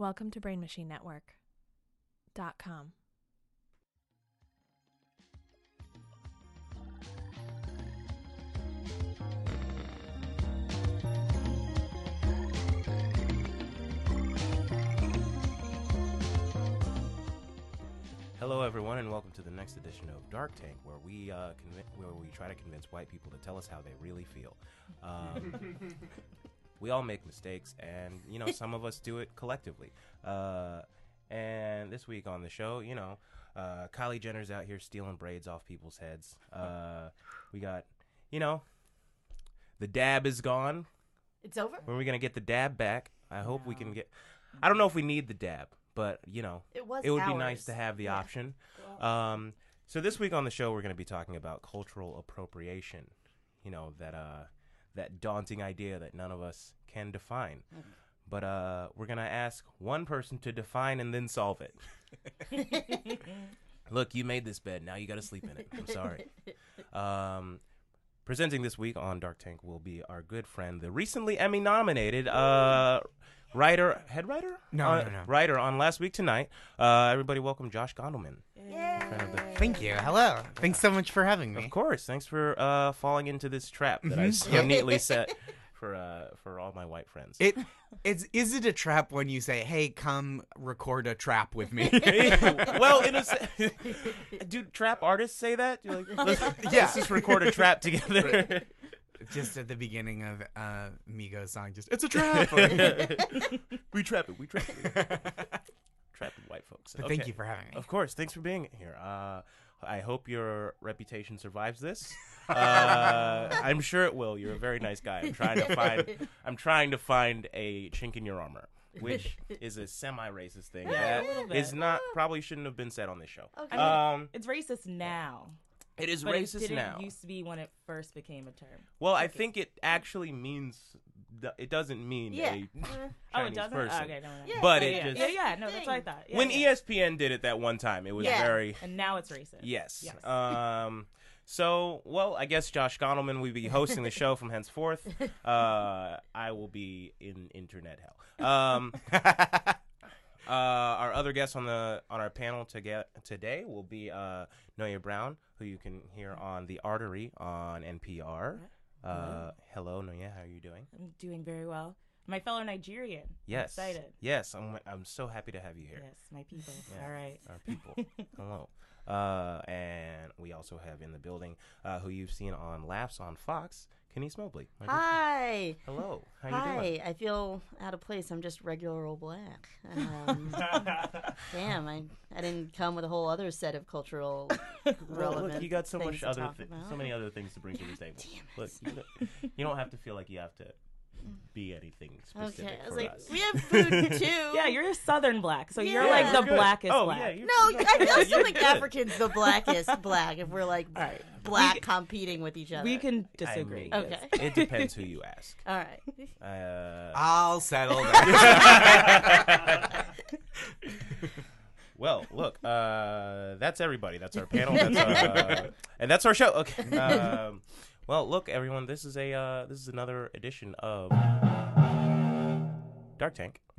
Welcome to Brain Machine Network. Dot com. Hello, everyone, and welcome to the next edition of Dark Tank, where we uh, convi- where we try to convince white people to tell us how they really feel. Um, we all make mistakes, and you know, some of us do it collectively. Uh, and this week on the show, you know, uh, Kylie Jenner's out here stealing braids off people's heads. Uh, we got, you know, the dab is gone. It's over. When are we gonna get the dab back? I hope we can get. I don't know if we need the dab, but you know, It was. it would be nice to have the Yeah. option. Um, so this week on the show, we're going to be talking about cultural appropriation. You know that uh, that daunting idea that none of us can define. But uh, we're going to ask one person to define and then solve it. Look, you made this bed. Now you got to sleep in it. I'm sorry. Um, presenting this week on Dark Tank will be our good friend, the recently Emmy nominated uh, writer, head writer, No, Uh, no, no. writer on Last Week Tonight. Uh, everybody, welcome Josh Gondelman. Yay. The- Thank you. Hello. Thanks so much for having me. Of course, thanks for uh, falling into this trap that I Mhm. so Yep. neatly set for uh, for all my white friends. It it's is it a trap when you say, "Hey, come record a trap with me"? well, in a do trap artists say that? You're like, let's, Yeah. let's just record a trap together. just at the beginning of uh Migos song, just it's a trap. we trap it. We trap it. Trapping white folks. But thank you for having me. Of course. Thanks for being here. Uh, I hope your reputation survives this. Uh, I'm sure it will. You're a very nice guy. I'm trying to find. I'm trying to find a chink in your armor, which is a semi-racist thing Yeah, a that little bit. is not probably shouldn't have been said on this show. Okay. Um, It's racist now. It is But racist it didn't now. used to be when it first became a term. well, I think it actually means. It doesn't mean Yeah. a Uh, Oh, Chinese it doesn't? person. okay, no, no. Yeah, But yeah, it yeah. just yeah, yeah, no, that's what I thought. Yeah, when yeah. ESPN did it that one time, it was Yeah. very And now it's racist. Yes. Yes. Um. So, well, I guess Josh Gondelman will be hosting the show from henceforth. Uh, I will be in internet hell. Um. Uh, our other guest on the on our panel to get, today will be uh, Noya Brown, who you can hear on the Artery on NPR. Uh, hello, Noya. How are you doing? I'm doing very well. My fellow Nigerian. I'm Yes. excited. Yes, I'm. I'm so happy to have you here. Yes, my people. Yeah. All right. our people. Hello. Uh, and we also have in the building uh, who you've seen on Laughs on Fox, Kenice Mobley. Hi. Hello. How you Hi. doing? I feel out of place. I'm just regular old black. Um, damn, I I didn't come with a whole other set of cultural Well, relevant. look, you got so things much to other, talk thi- about. so many other things to bring to the table. Damn Look, you don't, you don't have to feel like you have to be anything specific Okay, I was for like, us. we have food too. Yeah, you're a Southern black, so you're Yeah. like the Good. blackest oh, black. Yeah, you're, No, I feel still you're think good. Africans the blackest black if we're like All right. black We- competing with each other. We can I disagree. mean, Okay. It depends who you ask. All right. Uh, I'll settle that. Well, look, uh, that's everybody. That's our panel. That's uh, and that's our show. Okay. Um, well, look, everyone. This is a uh, this is another edition of Dark Tank.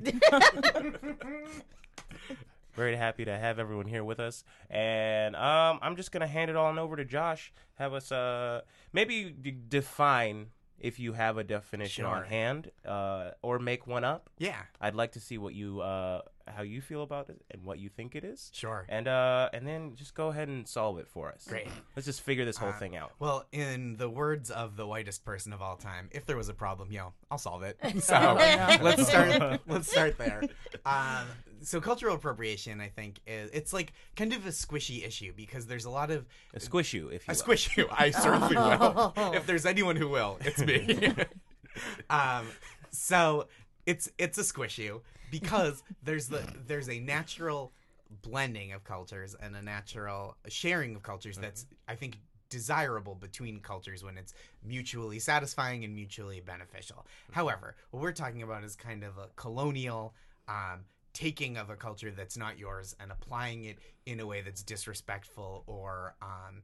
Very happy to have everyone here with us, and um, I'm just gonna hand it on over to Josh. Have us uh, maybe d- define if you have a definition on hand, uh, or make one up. yeah, I'd like to see what you uh how you feel about it and what you think it is. sure. And uh and then just go ahead and solve it for us. Great. Let's just figure this whole Uh, thing out. Well, in the words of the whitest person of all time, if there was a problem, yo, I'll solve it. So Oh, no. let's start. Let's start there. Um, so cultural appropriation, I think, is it's like kind of a squishy issue because there's a lot of A squish you if you I will. squish you. I certainly will. If there's anyone who will, it's me. um, so it's it's a squish you because there's the there's a natural blending of cultures and a natural sharing of cultures that's I think desirable between cultures when it's mutually satisfying and mutually beneficial. However, what we're talking about is kind of a colonial um, taking of a culture that's not yours and applying it in a way that's disrespectful or um,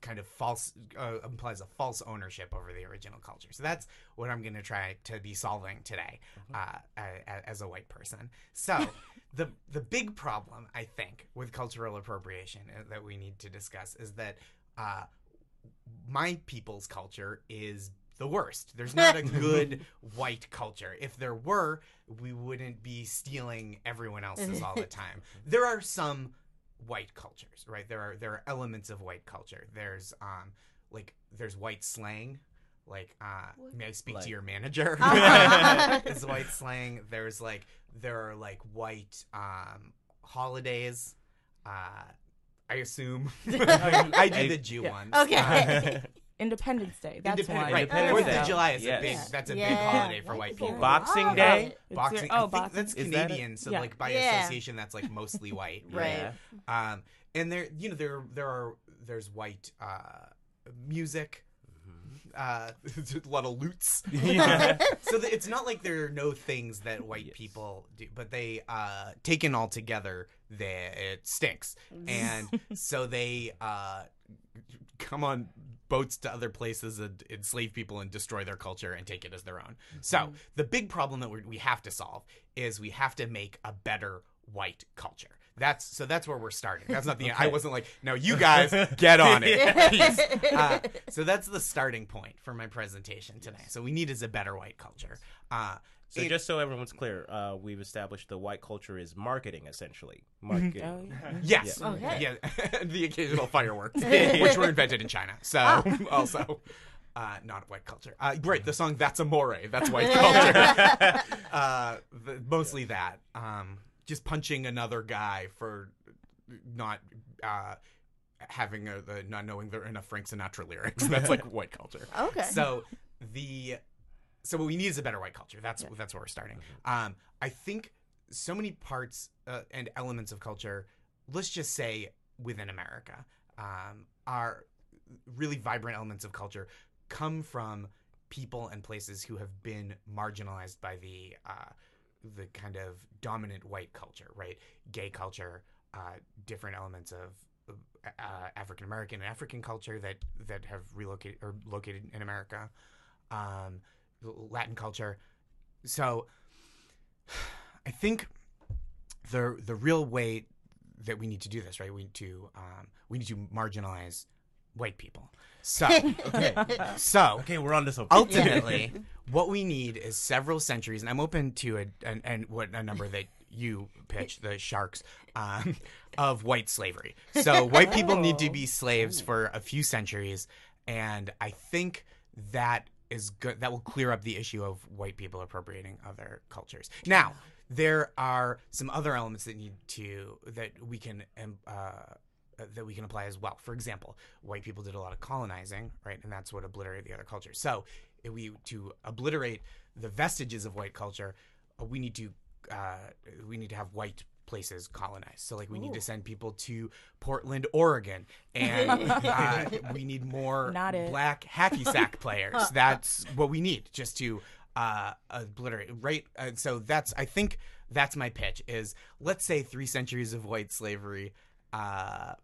kind of false uh, implies a false ownership over the original culture. So that's what I'm going to try to be solving today uh, as a white person. So the the big problem I think with cultural appropriation uh, that we need to discuss is that uh, my people's culture is the worst. There's not a good white culture. If there were, we wouldn't be stealing everyone else's all the time. There are some white cultures, right? There are there are elements of white culture. There's um like there's white slang. Like uh may I speak Like- to your manager? Uh-huh. White slang. There's like there are like white um holidays. Uh I assume I do the Jew Yeah. ones. Okay. Independence Day. That's Independent, one. right? Independence Fourth Day. of July is Yes. a big. That's a big Yeah. holiday for white people people. Boxing love Day? it. It's Boxing. your- I oh, think boxing. that's Is that it? Canadian, so Yeah. like by Yeah. association, that's like mostly white. Right. Yeah. Um, and there, you know, there there are there's white uh, music. Uh, a lot of loots. Yeah. so th- it's not like there are no things that white Yes. people do, but they uh, taken all together, they it stinks, and so they uh, come on boats to other places and enslave people and destroy their culture and take it as their own. So the big problem that we we have to solve is we have to make a better white culture. That's so that's where we're starting. That's not the end I wasn't like, no, you guys get on it. Uh, so that's the starting point for my presentation today. So we need is a better white culture. Uh, So it- just so everyone's clear, uh, we've established the white culture is marketing essentially. Marketing. Oh, yeah. Yes. Yeah. Okay. Yeah. the occasional fireworks, which were invented in China. So also. Uh, not white culture. Uh, right, the song "That's Amore." That's white culture. uh, the, mostly that. Um, just punching another guy for not uh, having a, the not knowing there are enough Frank Sinatra lyrics. That's like white culture. Okay. So the so what we need is a better white culture. That's that's where we're starting. Um, I think so many parts uh, and elements of culture, let's just say within America, um, are really vibrant elements of culture come from people and places who have been marginalized by the uh, the kind of dominant white culture, right? Gay culture, uh, different elements of uh, African American and African culture that that have relocated or located in America, um, Latin culture. So, I think the the real way that we need to do this, right? We need to um, we need to marginalize white people. So, Okay. so okay, we're on this. one. ultimately what we need is several centuries and i'm open to a and, and what a number that you pitch the sharks um, of white slavery so white people need to be slaves for a few centuries and i think that is good that will clear up the issue of white people appropriating other cultures now there are some other elements that need to that we can um, uh, that we can apply as well. For example, white people did a lot of colonizing, right, and that's what obliterated the other cultures. So, if we to obliterate the vestiges of white culture, we need to uh, we need to have white places colonized. So, like, we need to send people to Portland, Oregon, and uh, we need more Not it. black hacky sack players. That's what we need, just to uh, obliterate. Right. Uh, so that's I think that's my pitch. Is let's say three centuries of white slavery. Uh,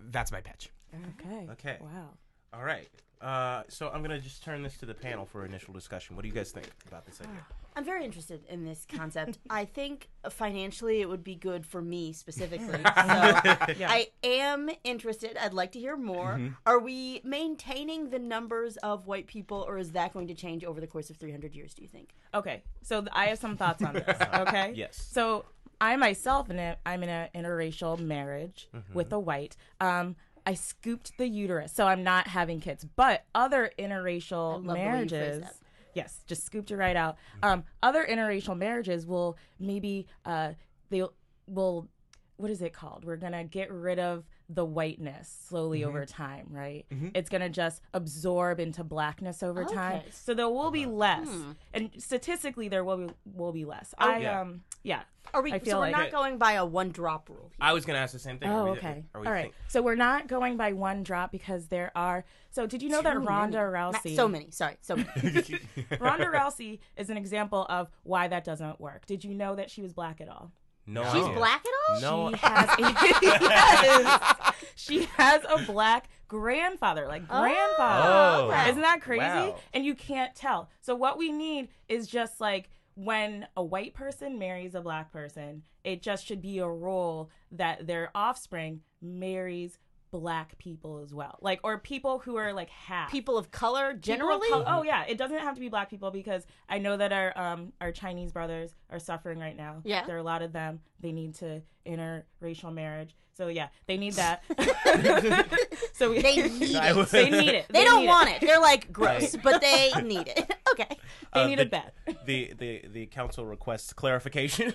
that's my pitch. Okay. Okay. Wow. All right. Uh, so I'm gonna just turn this to the panel for initial discussion. What do you guys think about this idea? I'm very interested in this concept. I think financially it would be good for me specifically. So I am interested. I'd like to hear more. Mm-hmm. Are we maintaining the numbers of white people, or is that going to change over the course of 300 years? Do you think? Okay, so th- I have some thoughts on this. Okay. Yes. So I myself, in a, I'm in an interracial marriage with a white. Um, I scooped the uterus, so I'm not having kids. But other interracial love the way you phrase marriages, yes, just scooped it right out. Um, other interracial marriages will maybe uh, they will what is it called? We're gonna get rid of the whiteness slowly Mm-hmm. over time, right? It's gonna just absorb into blackness over time. So there will be less, Hmm. and statistically there will be will be less. Oh, I yeah. um yeah. Are we? I so we're like not going by a one drop rule. I was gonna ask the same thing. Are Oh, we- okay. Are we All right. think- So we're not going by one drop because there are. So did you know that Too Ronda many. Rousey? Not so many. Sorry, so many. Ronda Rousey is an example of why that doesn't work. Did you know that she was black at all? No She's idea. black at all? No. She has a yes. She has a black grandfather, like oh. grandfather. Oh. okay. Isn't that crazy? Wow. And you can't tell. So what we need is just like when a white person marries a black person, it just should be a rule that their offspring marries black people as well. Like or people who are like half. People of color People of generally? col- oh yeah, it doesn't have to be black people because I know that our um our Chinese brothers are suffering right now. Yeah. there are a lot of them. They need to interracial marriage. So yeah, they need that. so we, They need it. they need it. They don't want it. They're like gross, Right. but they need it. Okay. They Uh, need the, it bad. The, the the council requests clarification.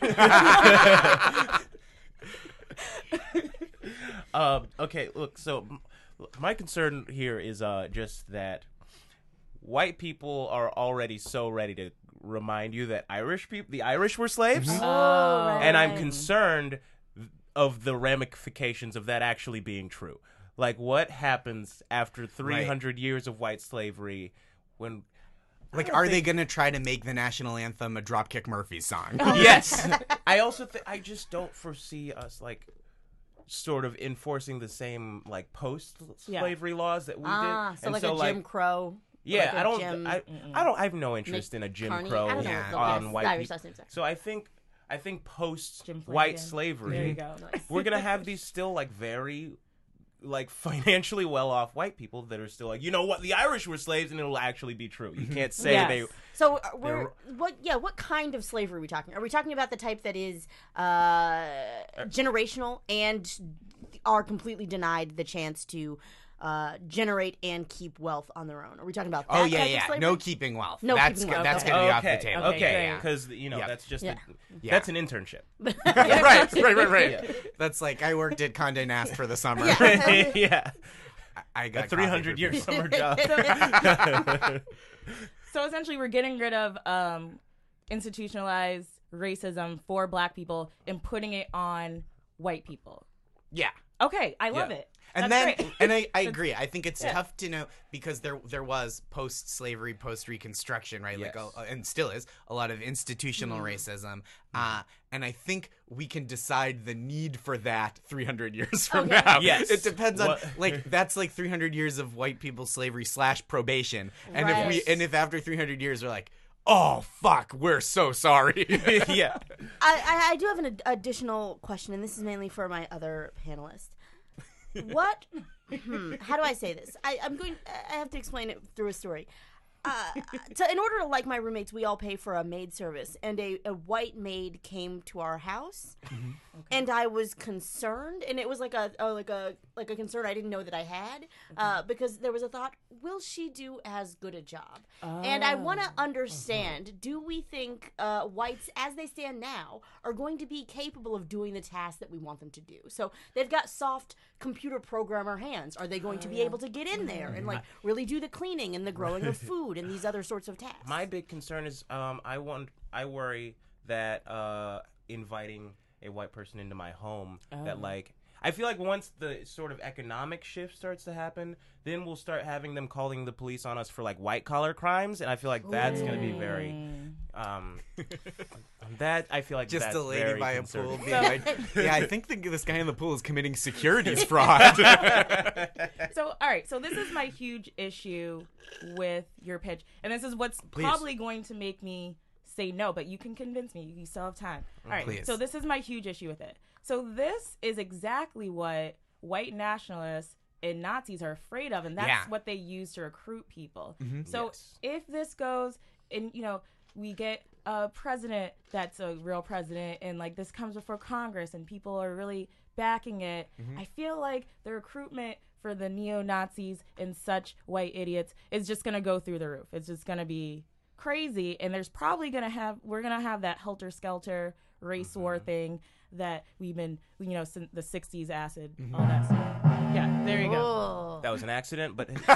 Um, okay, look. So m- my concern here is uh, just that white people are already so ready to remind you that Irish people, the Irish were slaves, Oh, right. and I'm concerned of the ramifications of that actually being true. Like, what happens after 300 years of white slavery when Like, are they gonna try to make the national anthem a Dropkick Murphys song? yes. I also think I just don't foresee us like sort of enforcing the same like post slavery laws that we Ah, did. so And like so a like Jim Crow. yeah, like a I don't Jim- I, I don't I have no interest in a Jim Carney? Crow I don't know Yeah. the on last- white people. last name, sorry. So I think I think post white slavery There you go. we're gonna have these still like very like financially well off white people that are still like, you know what, the Irish were slaves and it'll actually be true. You can't say Yes. they So uh, we're what? Yeah, what kind of slavery are we talking? Are we talking about the type that is uh, generational and are completely denied the chance to uh, generate and keep wealth on their own? Are we talking about? Oh yeah, type of yeah. slavery? No keeping wealth. No that's keeping wealth, that's okay. gonna be off okay, the table. Okay, okay, great. because you know Yeah. that's just Yeah. a, Yeah. that's an internship. right, right, right, right. That's like I worked at Condé Nast for the summer. Yeah. yeah, I got a three hundred year for summer job. So essentially, we're getting rid of um, institutionalized racism for black people and putting it on white people. Yeah. Okay, I love Yeah. it. And That's then, great. and I, I agree. I think it's Yeah. tough to know because there there was post slavery, post Reconstruction, right? Like, Yes. a, and still is a lot of institutional Mm-hmm. racism. Uh, and I think we can decide the need for that 300 years from Okay. now. Yes. it depends on What- like that's like 300 years of white people slavery slash probation. And if we and if after 300 years we're like, oh fuck, we're so sorry. yeah, I, I, I do have an ad- additional question, and this is mainly for my other panelists. What? hmm, how do I say this? I, I'm going. I have to explain it through a story. Uh, so, in order to like my roommates, we all pay for a maid service, and a, a white maid came to our house, and I was concerned, and it was like a, a like a like a concern I didn't know that I had, uh, because there was a thought: Will she do as good a job? And I want to understand: Do we think uh, whites, as they stand now, are going to be capable of doing the tasks that we want them to do? So they've got soft computer programmer hands. Are they going to be able to get in there and like really do the cleaning and the growing of food and these other sorts of tasks? my big concern is um, I want I worry that uh, inviting a white person into my home that like I feel like once the sort of economic shift starts to happen, then we'll start having them calling the police on us for like white collar crimes, and I feel like that's going to be very um, that I feel like Just that's a lady very by a concerning. pool being like, yeah, I think the, this guy in the pool is committing securities fraud. so all right so this is my huge issue with your pitch and this is what's Please. probably going to make me say no but you can convince me you still have time all right Please. so this is my huge issue with it so this is exactly what white nationalists and nazis are afraid of and that's Yeah. what they use to recruit people so Yes. if this goes and you know we get a president that's a real president and like this comes before congress and people are really backing it. Mm-hmm. I feel like the recruitment for the neo-nazis and such white idiots is just going to go through the roof. It's just going to be crazy and there's probably going to have we're going to have that helter-skelter race war mm-hmm. thing that we've been you know since the 60s acid all mm-hmm. that stuff. Yeah there you go. Oh. that was an accident, but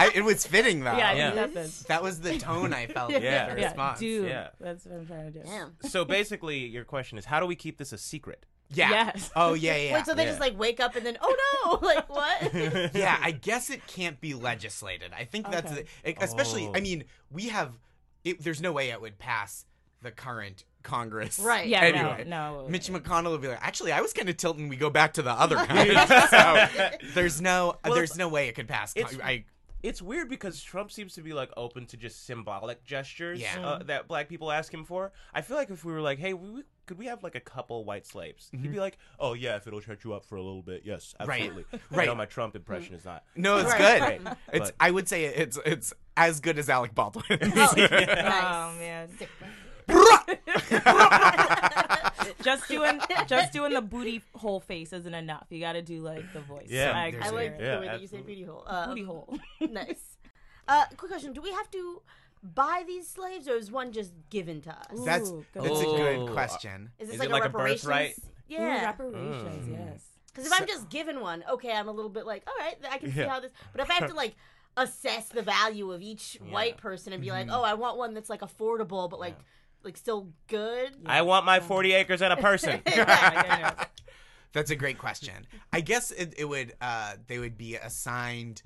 I, it was fitting though. yeah, I Yeah. think that's it. That was the tone I felt in Yeah. the yeah response. dude Yeah. that's what i'm trying to do Damn. so basically, your question is, how do we keep this a secret? Yeah. Yes. Oh yeah, yeah. Wait, so they Yeah. just like wake up and then, oh no, like what? yeah, I guess it can't be legislated. I think that's Okay. the, especially. Oh. I mean, we have. It, there's no way it would pass the current Congress. Right. Yeah, Anyway, no, no. Mitch McConnell would be like, actually, I was kind of tilting. We go back to the other kind. so there's no, Well, there's no way it could pass. it's- I, it's weird because Trump seems to be like open to just symbolic gestures Yeah. uh, that black people ask him for. I feel like if we were like, "Hey, we, we- could we have like a couple white slaves?" He'd be like, "Oh yeah, if it'll shut you up for a little bit, yes, Mm-hmm. Right. absolutely." I Right. know my Trump impression is not. no, it's Right, good. right. It's. But- I would say it's it's as good as Alec Baldwin. Oh, Oh nice. man, Sick. Just doing just doing the booty hole face isn't enough. You got to do like the voice. Yeah. I, There's I a- like Yeah, the way that you say booty hole. Um, booty hole. nice. Uh, quick question: Do we have to buy these slaves, or is one just given to us? That's Ooh, good that's a good question. Is this Is like it a like a reparations? birthright? Ooh, Yeah. reparations. Mm. Yes. Because if I'm just given one, okay, I'm a little bit like, all right, I can see Yeah. how this. But if I have to like assess the value of each white person and be like, oh, I want one that's like affordable, but like, like still good. I want my forty acres and a person. Yeah, yeah, yeah. That's a great question. I guess it, it would uh, they would be assigned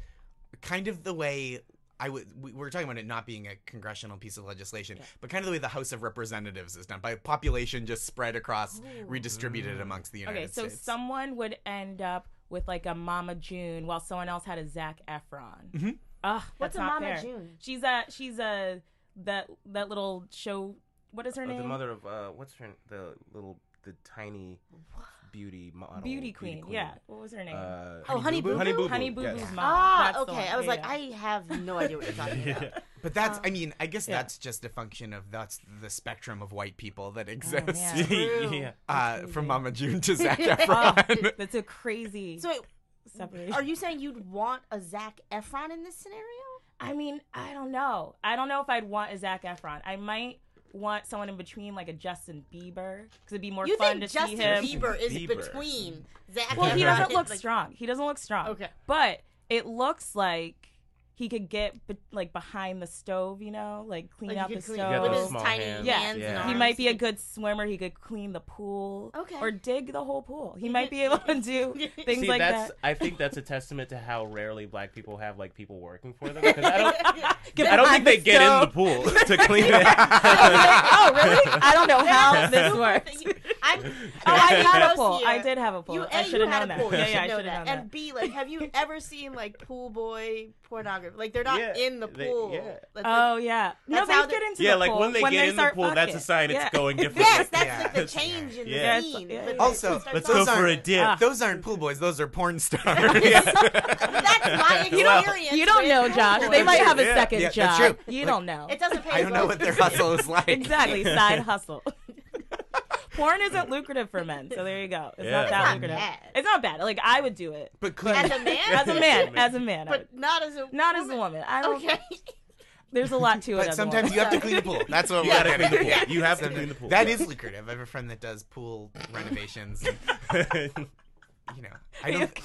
kind of the way I would we were talking about it not being a congressional piece of legislation, but kind of the way the House of Representatives is done by population just spread across, redistributed amongst the United States. Okay, so States. someone would end up with like a Mama June while someone else had a Zac Efron. Mm-hmm. Ugh, What's a Mama fair. June? She's a she's a that that little show. What is her Uh, name? the mother of uh, what's her the little the tiny beauty model Beauty Queen. Yeah. What was her name? Uh, Oh, Honey Boo Boo? Honey Boo Boo. Honey Boo yes. Mom. Ah, That's okay. I was Yeah, like, yeah. I have no idea what you're talking about. But that's, I mean, I guess Yeah. that's just a function of that's the spectrum of white people that exists. man. True. yeah. uh, from. Mama June to Zac Oh, Efron. that's a crazy So, wait, separation. are you saying you'd want a Zac Efron in this scenario? I mean, I don't know. I don't know if I'd want a Zac Efron. I might want someone in between, like a Justin Bieber, because it'd be more You fun to Justin see him. Bieber is Bieber. between Zac Well, Efron? he doesn't look like- strong. He doesn't look strong. Okay. But it looks like he could get be- like behind the stove, you know, like clean Like, out he the could clean- stove. Yeah, with his small tiny hands. Yeah. hands Yeah. and He He arms. might be a good swimmer. He could clean the pool. Okay. Or dig the whole pool. He might be able to do things See, like that's that. I think that's a testament to how rarely black people have like people working for them. Because I don't, Get I don't think behind they the get in the stove. pool to clean it. oh, really? I don't know how this works. I'm, Oh, I I'm had a pool. I did have a pool. You, I A, should you have had known a pool. that. You Yeah, yeah, I should know should have that. known And. B, like, have you ever seen like pool boy pornography? Like, they're not Yeah, in the they- pool. yeah. That's, like- Oh yeah. No, they get into yeah, the like pool when they get in the start pool, that's a sign Yeah. it's going differently. yes, that's Yeah. like the change in Yeah. the scene. Yeah, Also, Let's go Those for a aren't- dip. Ah. Those aren't pool boys. Those are porn stars. That's my You don't, experience. you don't know, Josh. boys. They might have a second job. You Like, don't know. It doesn't pay. I don't know what their hustle is like. exactly. Side hustle. Porn isn't lucrative for men, so there you go. It's Yeah. not It's that not lucrative. bad. It's not bad. Like I would do it But clearly, As a man, as a man. As a man, I would. but not as a not as a woman. I don't. Okay. There's a lot to it. but as a sometimes woman. you have to clean the pool. That's what You we're gotta getting clean the at. pool. You have to clean the pool. That is lucrative. I have a friend that does pool renovations. And, you know, I don't.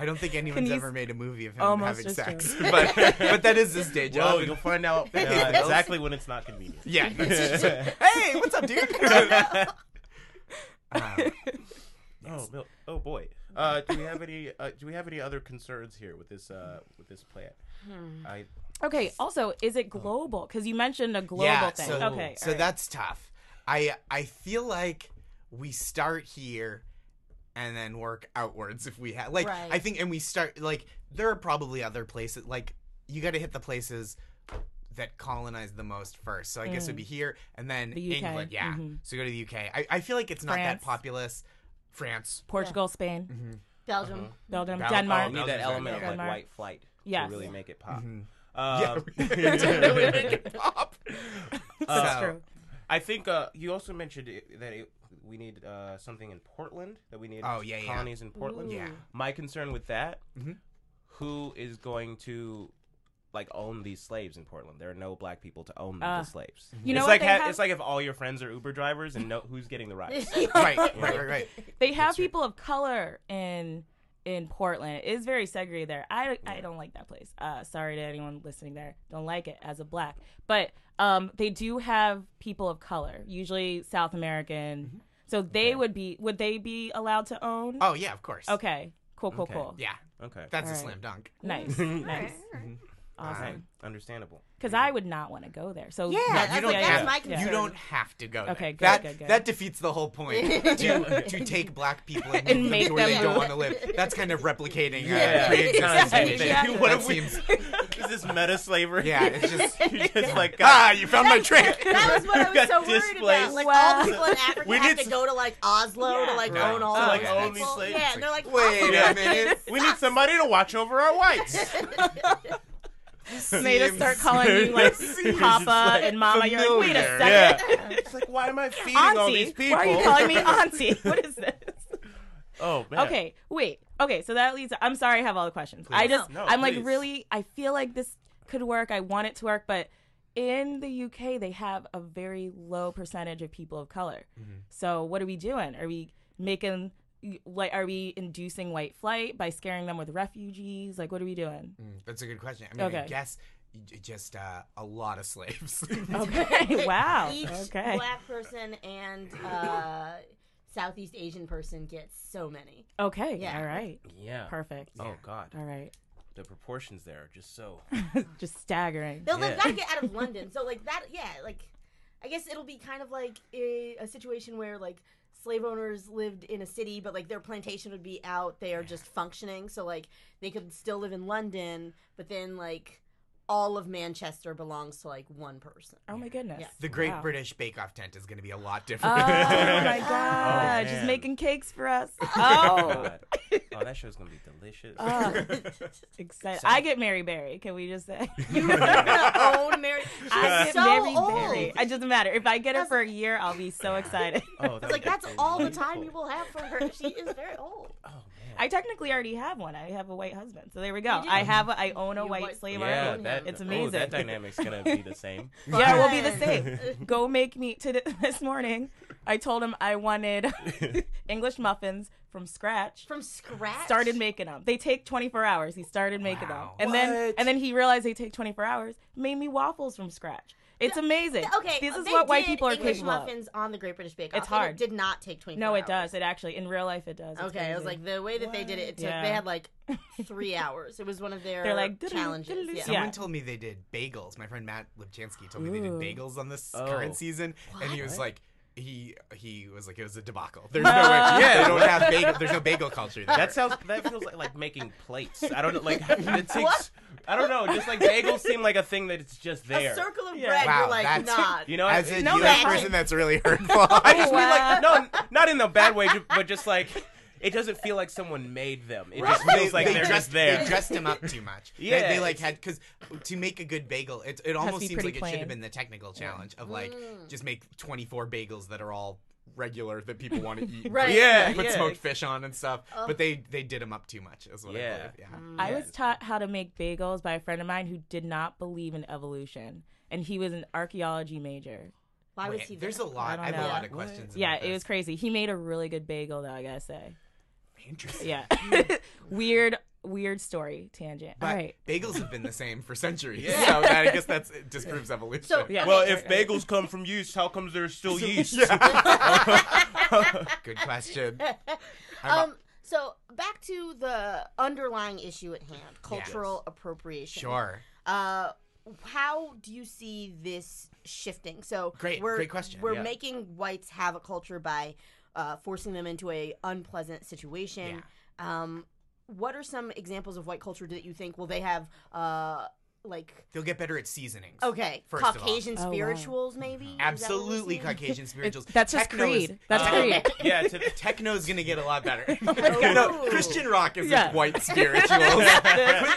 I don't think anyone's ever made a movie of him having sex, but but that is his day job. Whoa, you'll find out uh, exactly when it's not convenient. yeah. hey, what's up, dude? Um, Oh, Bill- oh boy. Uh, do we have any? Uh, do we have any other concerns here with this? Uh, with this plan? I Okay. Also, is it global? Because you mentioned a global yeah, thing. So, okay. so alright. that's tough. I I feel like we start here and then work outwards if we have like Right. I think and we start like there are probably other places like you got to hit the places that colonized the most first. So I guess it'd be here and then Mm. The UK, England. Yeah. mhm. So go to the UK. I, I feel like it's not that populous. France. Portugal, Spain, Mm-hmm. Belgium. Belgium, Bel- Denmark. oh, need that element of yeah. like white flight Yes. to really make it pop. Mhm. Um, yeah. to really make it pop. That's So- true. I think uh, you also mentioned it, that it, we need uh, something in Portland. That we need Oh, yeah, yeah. colonies in Portland. Ooh. Yeah. My concern with that, Mhm. who is going to like own these slaves in Portland? There are no black people to own Uh, the slaves. you know it's what like they ha- have? it's like if all your friends are Uber drivers and no who's getting the rides. right, right, right, right. They have true. people of color in in Portland. It is very segregated there. I I don't like that place. Uh, sorry to anyone listening there. Don't like it as a black. But um, they do have people of color, usually South American. Mm-hmm. So they would be would they be allowed to own? Oh yeah, of course. Okay. Cool, cool, Okay. cool. Yeah, Okay. that's a Alright. slam dunk. Nice. Nice. right, all right. Awesome. Right. Understandable. Because I would not want to go there. So Yeah, that's that's, don't the that's my concern. You don't have to go. there. Okay, good, that good, good. that defeats the whole point. to, to take black people and, And make them where they don't move. want to live. That's kind of replicating uh, Yeah. pre-existing Exactly. thing. Yeah. What That if we- seems. Is this meta slavery? Yeah, it's just. you just like ah, you found my trick. That was what I was Got so worried about. Like Wow. all the people in Africa We have need to s- go to like Oslo to like Right. own all To, those like, people. these slaves. Yeah, and they're like, Wait a minute. we need somebody to watch over our whites. Made us start calling you like Seems Papa like and Mama. You're like, wait a second. yeah. It's like, why am I feeding all Auntie, these people? why are you calling me auntie? What is this? Oh man. Okay, wait. Okay, so that leads. I'm sorry, I have all the questions. I Please. just, No, I'm please. like really. I feel like this could work. I want it to work, but in the UK, they have a very low percentage of people of color. Mm-hmm. So what are we doing? Are we making like? Are we inducing white flight by scaring them with refugees? Like, what are we doing? Mm, That's a good question. I mean, I guess just uh, a lot of slaves. Okay, wow. Each Okay. black person and uh, Southeast Asian person gets so many. Okay. Yeah. All right. Yeah. Perfect. Oh God. All right. The proportions there are just so. Just staggering. They'll, Yeah. They've got to get out of London. So like that, yeah, like I guess it'll be kind of like a, a situation where like slave owners lived in a city, but like their plantation would be out there just functioning. So like they could still live in London, but then like all of Manchester belongs to like one person. Oh my goodness. Yeah. the Great Wow. British Bake Off tent is going to be a lot different. Oh different. my oh, god! Just man. making cakes for us. Oh. Oh, God. Oh, that show's gonna be delicious. oh. excited! So- I get Mary Berry. Can we just say? You're gonna own Mary. I She's get so Mary old. Berry. It doesn't matter if I get her for a year. I'll be so excited. oh, It's like that's all the time you will. will have for her. She is very old. Oh man. I technically already have one. I have a white husband, so there we go. I have. A, I own a white white- slave Yeah, yeah, already. that, It's amazing. oh, amazing. that dynamic's gonna be the same. Yeah, we'll be the same. Go make me to this morning. I told him I wanted English muffins from scratch. From scratch. started making them. They take 24 hours. He started making Wow. them, and then and then he realized they take 24 hours. Made me waffles from scratch. It's amazing. Okay, this is what white people are English capable of. muffins on the Great British Bake Off. It's and it hard. did not take twenty. No, it does. It actually in real life it does. It's Okay, I was like the way that they did it. It took. Yeah. They had like three hours. It was one of their They're like, challenges. Yeah. Someone told me they did bagels. My friend Matt Lubchansky told me they did bagels on this Oh. current season, and he was like, he he was like, it was a debacle. There's no way. Yeah, they don't have bagel. There's no bagel culture. There. That sounds. That feels like, like making plates. I don't know. Like it takes. I don't know. Just like bagels seem like a thing that it's just there. A circle of Yeah. bread. Wow, you're like that's- not. You know, As I- a No, US that's- person, that's really hurtful. I just mean like no, not in a bad way, ju- but just like it doesn't feel like someone made them. It just feels like they they're dressed, just there. They dressed him up too much. They- Yeah, they, like had because to make a good bagel, it it almost be seems pretty like it should have been the technical challenge of like Mm. just make 24 bagels that are all regular that people want to eat. Right. Yeah, Put yeah. smoked fish on and stuff, Oh. but they they did them up too much. Is what Yeah. I believe. Yeah. Mm. I was taught how to make bagels by a friend of mine who did not believe in evolution, and he was an archaeology major. Why was Wait, he? there's there? a lot. don't I, have know. a lot of What? questions. Yeah, about it was crazy. He made a really good bagel, though. I gotta say. interesting. Yeah. weird, weird story tangent. But All right. bagels have been the same for centuries. Yeah. So that, I guess that's it disproves evolution. So- Yeah. Well, if right, right. bagels come from yeast, how comes there's still yeast? Good question. um. So back to the underlying issue at hand: cultural appropriation. Sure. Uh, how do you see this shifting? So Great- we're, great question, We're yeah. making whites have a culture by uh, forcing them into a unpleasant situation. Um, what are some examples of white culture that you think? Well, they have uh, like They'll get better at seasonings. okay, First of all. Caucasian Oh, wow. spirituals, maybe. Is that what we're Absolutely? Caucasian spirituals. that's just Techno is- Creed. That's Uh, Creed. Yeah, to the, Techno's gonna get a lot better. Oh. no, Christian rock is Yeah. just white spirituals.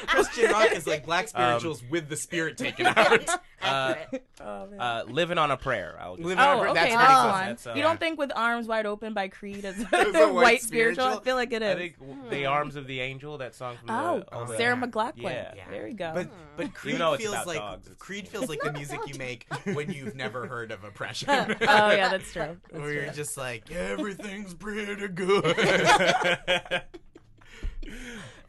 Christian rock is like black spirituals with the spirit taken out. Accurate. Oh, uh, living on a prayer. I'll just, Living on Oh, a- okay, that's that's, pretty close. one. That's, uh, you don't think with arms wide open by Creed is a white, white spiritual? I feel like it is. I think w- the arms of the angel. That song from oh, the, all the Sarah yeah. McLachlan. Yeah. Yeah. There you go. But but Creed though it's feels about like dogs, it's- Creed feels like the music you make when you've never heard of oppression. oh yeah, that's true. That's Where you're just like everything's pretty good.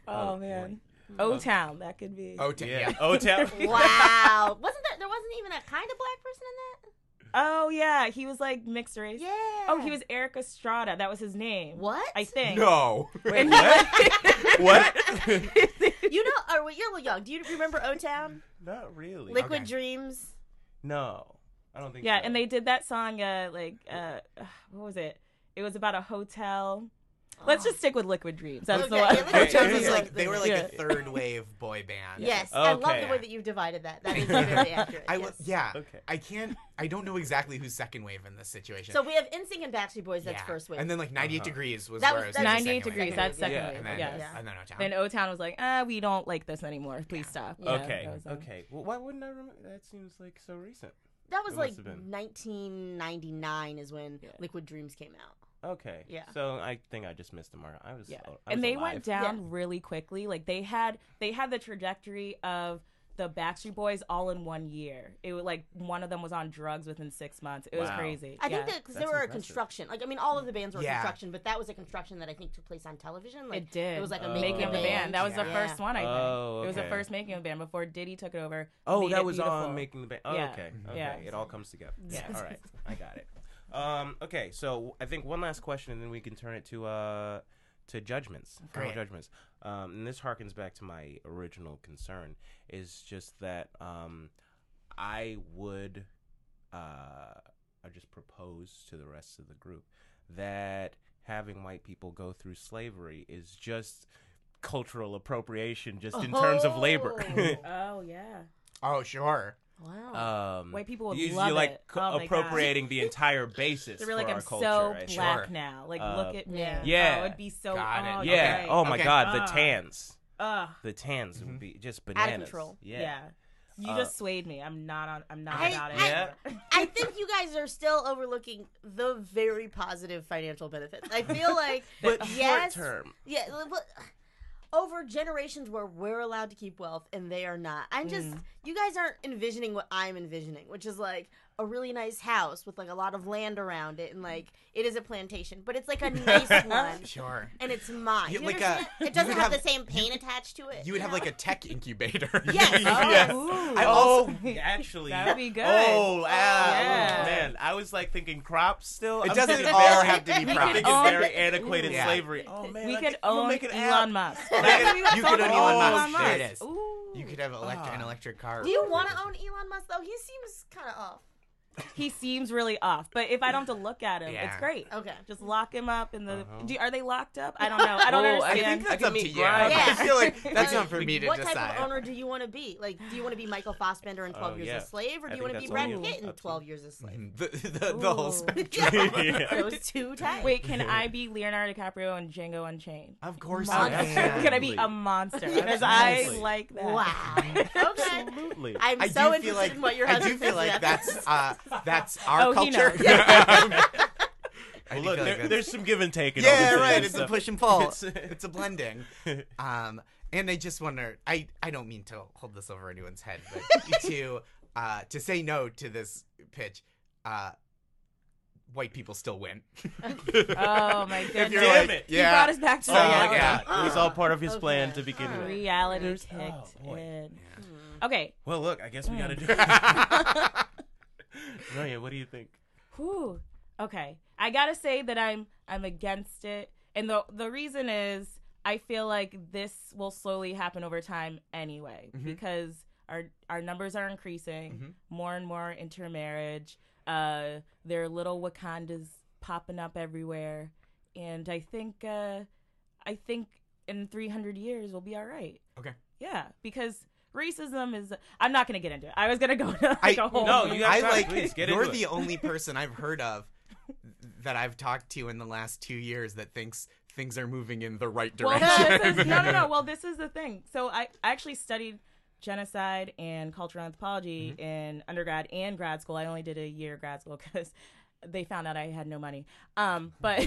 Oh man, O Town. That could be. oh, t- yeah. yeah. O Town. wow. Wasn't there? There wasn't even a kind of black person in that. Oh yeah, he was like mixed race. Yeah. Oh, he was Erik Estrada. That was his name. What? I think. No. Wait, what? what? You know, or wait, you're a little young. Do you remember O Town? Not really. Liquid Okay. Dreams. No, I don't think. Yeah, so. and they did that song. Uh, like, uh, what was it? It was about a hotel. Let's just stick with Liquid Dreams. That's the one. yeah, Liquid Dreams was like they were like a third wave boy band. Yes, I love the way that you've divided that. That is very accurate. I yes. was yeah. Okay. I can't. I don't know exactly who's second wave in this situation. So we have NSYNC and Backstreet Boys. That's Yeah. first wave. And then like 98 Uh-huh. degrees was That where was- it was that was like 98 second degrees. wave. That's second Yeah. wave. And then, yes. Yeah. and then O-Town. Then O Town was like, ah, we don't like this anymore. Please stop. Yeah, Okay. was, um, Okay. Well, why wouldn't I remember? That seems like so recent. that was It like must have been. 1999 is when Yeah. Liquid Dreams came out. Okay. Yeah. So I think I just missed the mark. I was. Yeah, I was and they alive. went down really quickly. Like they had they had the trajectory of the Backstreet Boys all in one year. It was like one of them was on drugs within six months. It was crazy. I yeah. think that because they That's were a construction. Like I mean, all of the bands were Yeah. construction, but that was a construction that I think took place on television. Like it did. It was like a Oh. making, making of the band. That was the first one. I think Oh, it was the first making of the band before Diddy took it over. Oh, made that was beautiful. on making the band. Oh, Yeah. okay. Okay. Yeah. It all comes together. Yeah. All right. I got it. Um, okay. So I think one last question, and then we can turn it to uh to judgments, final Great. judgments. Um, and this harkens back to my original concern is just that um, I would uh, I just propose to the rest of the group that having white people go through slavery is just cultural appropriation, just in terms of labor. Oh yeah. Oh sure. Wow. um, White people would you, love you like it. co- Oh appropriating the entire basis They're for like, our I'm culture. so I think. black Sure. now. Like, Uh, look at me. Yeah. Yeah. Oh, it'd be so. Got it. oh, Yeah. right. Oh my Okay. God, the Ah. tans, Ugh. the tans would be just bananas. control. Yeah. Yeah. You Uh, just swayed me. I'm not on. I'm not I- about it. I- I think you guys are still overlooking the very positive financial benefits. I feel like But yes, short term. yeah, but over generations where we're allowed to keep wealth and they are not. I'm just Mm. you guys aren't envisioning what I'm envisioning, which is like a really nice house with like a lot of land around it and like it is a plantation, but it's like a nice one. Sure. And it's mine. You- You like understand? a- it doesn't you have, would the same pain attached to it. You would have know? like a tech incubator. Yes. Yes. Ooh. I oh, also- actually, That would be good. Oh, ah, Yeah. man, I was like thinking crops still. It I'm doesn't thinking all very- have to be We I'm crops. could thinking own- very antiquated Yeah. slavery. Oh man, we I could think- I'm gonna own make an Elon. Musk. You That's could- what we got you could own cool. Elon Musk. Elon There it Musk. is. Ooh. You could have elect- Ah. an electric car. Do you want to own Elon Musk though? He seems kind of off. He seems really off, but if I don't have to look at him, it's great. Okay. Just lock him up in the. Uh-huh. Do, are they locked up? I don't know. I don't Oh, I think that's I up to you. Yeah. I feel like that's not for me to what decide. type of owner do you want to be? Like, do you want to be Michael Fassbender in 12 Oh, Years yeah. a Slave, or do I you want to think be that's Brad all Pitt in up to 12. Years a Slave? The the, the whole Ooh. spectrum. Yeah. Those two types. Wait, can I be Leonardo DiCaprio and Django Unchained? Of course, Monster. I can. Can I be a monster? Because I Absolutely. like that. Wow. okay. Absolutely. I'm I so do interested feel like in what your I husband do feel says like about that's uh, that's our Oh, he culture. knows. Well, look, there, there's some give and take. in all yeah, this right. and It's a push and pull. It's- It's, a blending. Um, and I just wonder. I I don't mean to hold this over anyone's head, but to uh to say no to this pitch, uh, white people still win. Oh my If goodness. you're Damn like, it. You yeah. brought us back to Oh my reality. yeah. god, it was all part of his Okay. plan to begin Alright. with. Reality There's- kicked oh, boy. in. Hmm. Okay. Well, look, I guess we gotta do. no, yeah. What do you think? Whew. Okay. I gotta say that I'm I'm against it, and the the reason is I feel like this will slowly happen over time anyway Mhm. because our our numbers are increasing, Mhm. more and more intermarriage. Uh, there are little Wakandas popping up everywhere, and I think uh, I think in 300 years we'll be all right. Okay. Yeah, because racism is. I'm not gonna get into it. I was gonna go to like I- a whole. No, you I like. Please, get you're into the it. only person I've heard of that I've talked to in the last two years that thinks things are moving in the right Well, direction. no, is, no, no, no. Well, this is the thing. So I I actually studied genocide and cultural anthropology in undergrad and grad school. I only did a year grad school because they found out I had no money. Um, but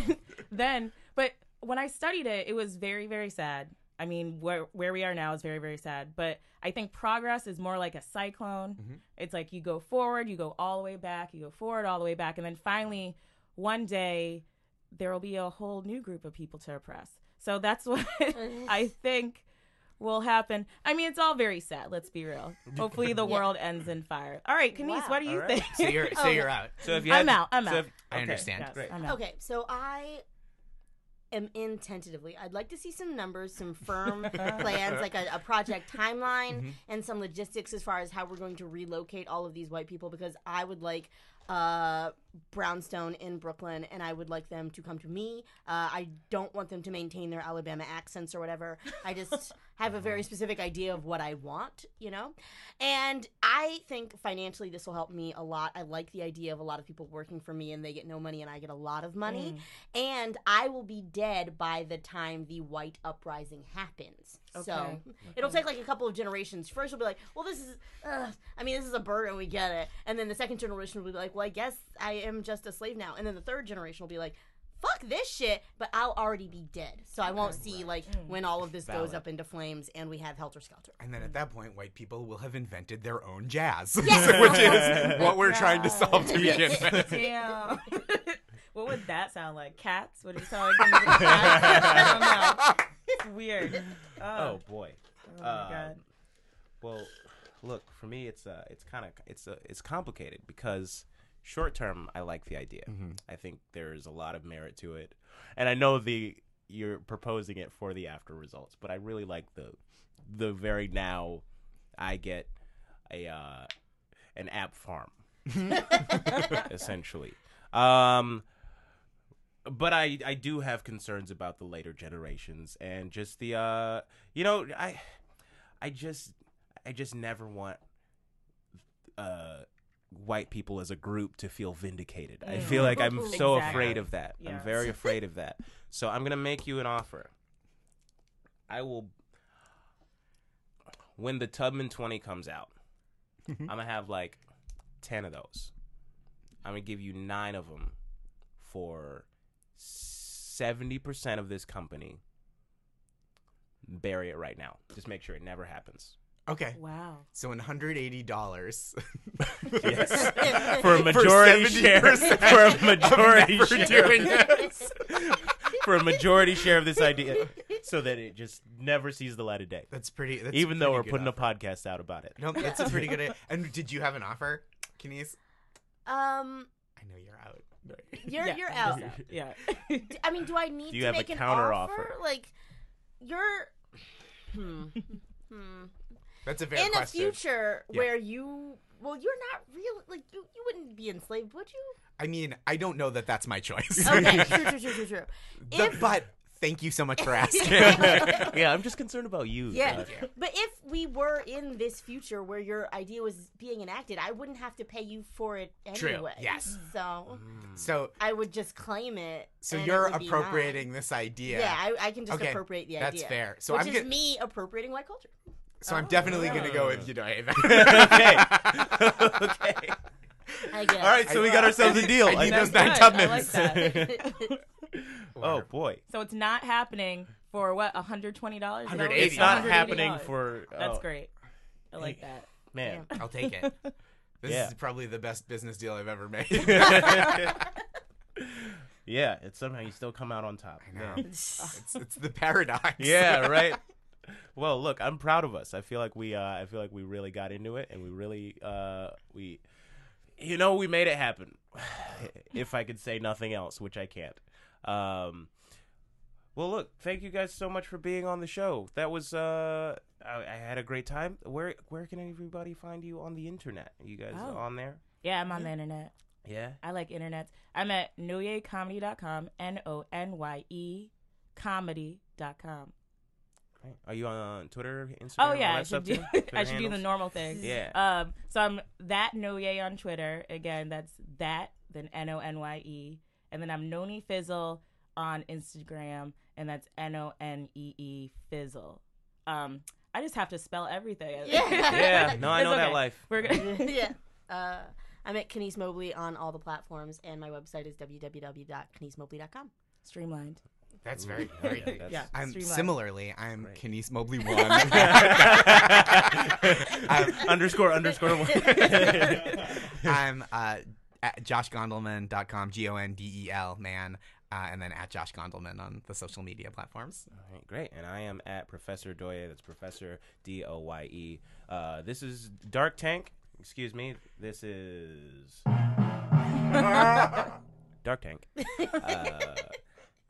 then, but when I studied it, it was very, very sad. I mean, where where we are now is very, very sad. But I think progress is more like a cyclone. Mhm. It's like you go forward, you go all the way back, you go forward all the way back, and then finally, one day, there will be a whole new group of people to oppress. So that's what I think will happen. I mean, it's all very sad. Let's be real. Hopefully, the Yeah. world ends in fire. All right, Kenice, Wow. what do you All right. think? So you're so Oh. you're out. So if you I'm had, out, I'm so out. if- I okay, understand. Yes, Great. I'm out. Okay, so I am in tentatively. I'd like to see some numbers, some firm plans, like a, a project timeline, and some logistics as far as how we're going to relocate all of these white people because I would like uh, Brownstone in Brooklyn, and I would like them to come to me. Uh, I don't want them to maintain their Alabama accents or whatever. I just have a very specific idea of what I want, you know? And I think financially this will help me a lot. I like the idea of a lot of people working for me and they get no money and I get a lot of money. And I will be dead by the time the white uprising happens. So Okay. it'll take like a couple of generations. First, we'll be like, well, this is, uh, I mean, this is a burden, we get it. And then the second generation will be like, well, I guess I am just a slave now. And then the third generation will be like, fuck this shit, but I'll already be dead. So I won't see like when all of this goes Valid. up into flames and we have Helter Skelter. And then at that point, white people will have invented their own jazz, Yes. which is what we're trying to solve to begin with. Damn. what would that sound like? Cats? What Would it sound like cats? I don't know. It's weird. Oh, Oh boy. oh my um, god. Well, look for me, it's uh, it's kind of it's uh, it's complicated because short term, I like the idea. I think there's a lot of merit to it, and I know the you're proposing it for the after results, but I really like the the very now. I get a uh, an app farm essentially. Um, but I I do have concerns about the later generations and just the uh you know I I just I just never want uh white people as a group to feel vindicated. I feel mm-hmm. like I'm so Exactly. afraid of that. I'm very afraid of that. So I'm going to make you an offer. I will when the Tubman 20 comes out. I'm going to have like 10 of those. I'm going to give you 9 of them for 70% of this company. Bury it right now. Just make sure it never happens. Okay, Wow. so hundred eighty dollars, Yes. for a majority share. For a majority share. doing this. for a majority share of this idea, so that it just never sees the light of day. That's pretty. That's Even a though we're putting offer. a podcast out about it. No, that's a pretty good. idea. And did you have an offer, Kenice? Um, I know you're out. you're Yeah, you're I'm out. Yeah. I mean, do I need Do you to have a make an counter offer? offer? Like, you're hmm. hmm. That's a fair question. in a future Yeah. where you well, you're not real. Like, you you wouldn't be enslaved, would you? I mean, I don't know that that's my choice. Okay, true, true, true, true, true. The- If- but thank you so much for asking. yeah, I'm just concerned about you. Yeah, Josh. but if we were in this future where your idea was being enacted, I wouldn't have to pay you for it anyway. True, anyway. yes. So mm. so, I would just claim it. so you're would be appropriating this idea. Yeah, I, I can just Okay, appropriate the idea. that's fair. So which I'm is get- me appropriating white culture. So I'm definitely gonna go with you know. okay. okay. I guess. All right, so we got ourselves a deal. I need those nine good. Tubmans. I like that. oh boy, So it's not happening for what? $120? Is that what it is? not happening for. That's oh, great. I like that. man. I'll take it. This Yeah. is probably the best business deal I've ever made. yeah, it's somehow you still come out on top. know. man. it's, it's the paradox. yeah, right. Well, look, I'm proud of us. I feel like we, uh, I feel like we really got into it, and we really, uh, we, you know, we made it happen. if I could say nothing else, which I can't. Um, well, look, thank you guys so much for being on the show. That was, uh, I, I had a great time. Where, where can everybody find you on the internet? Are you guys Oh. on there? Yeah, I'm on the internet. Yeah. I like internet. I'm at nonyecomedy.com. N O N Y E comedy.com. Right. Are you on Twitter, Instagram? Oh all yeah, I that stuff should do. I Twitter should do the normal thing. Yeah. Um. So I'm that Nonye on Twitter. Again, that's that. Then N O N Y E, and then I'm Nonee Fizzle on Instagram, and that's N O N E E Fizzle. Um. I just have to spell everything. Yeah. Yeah. No, I It's know that okay. life. We're good. yeah. Uh, I'm at Kenice Mobley on all the platforms, and my website is www.kenicemobley.com. Streamlined. That's very Ooh, very yeah, that's- Yeah. I'm Streamlined. similarly, I'm Great. Kenice Mobley one. underscore underscore one. I'm uh, at joshgondelman.com, G O N D E L, man. uh, and then at Josh Gondelman on the social media platforms. All right, great. And I am at Professor Doye. That's Professor D O Y E. Uh, this is Dark Tank. Excuse me. This is Dark Tank. Uh,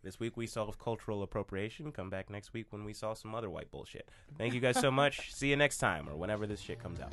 this week we solved cultural appropriation. Come back next week when we solve some other white bullshit. Thank you guys so much. See you next time or whenever this shit comes out.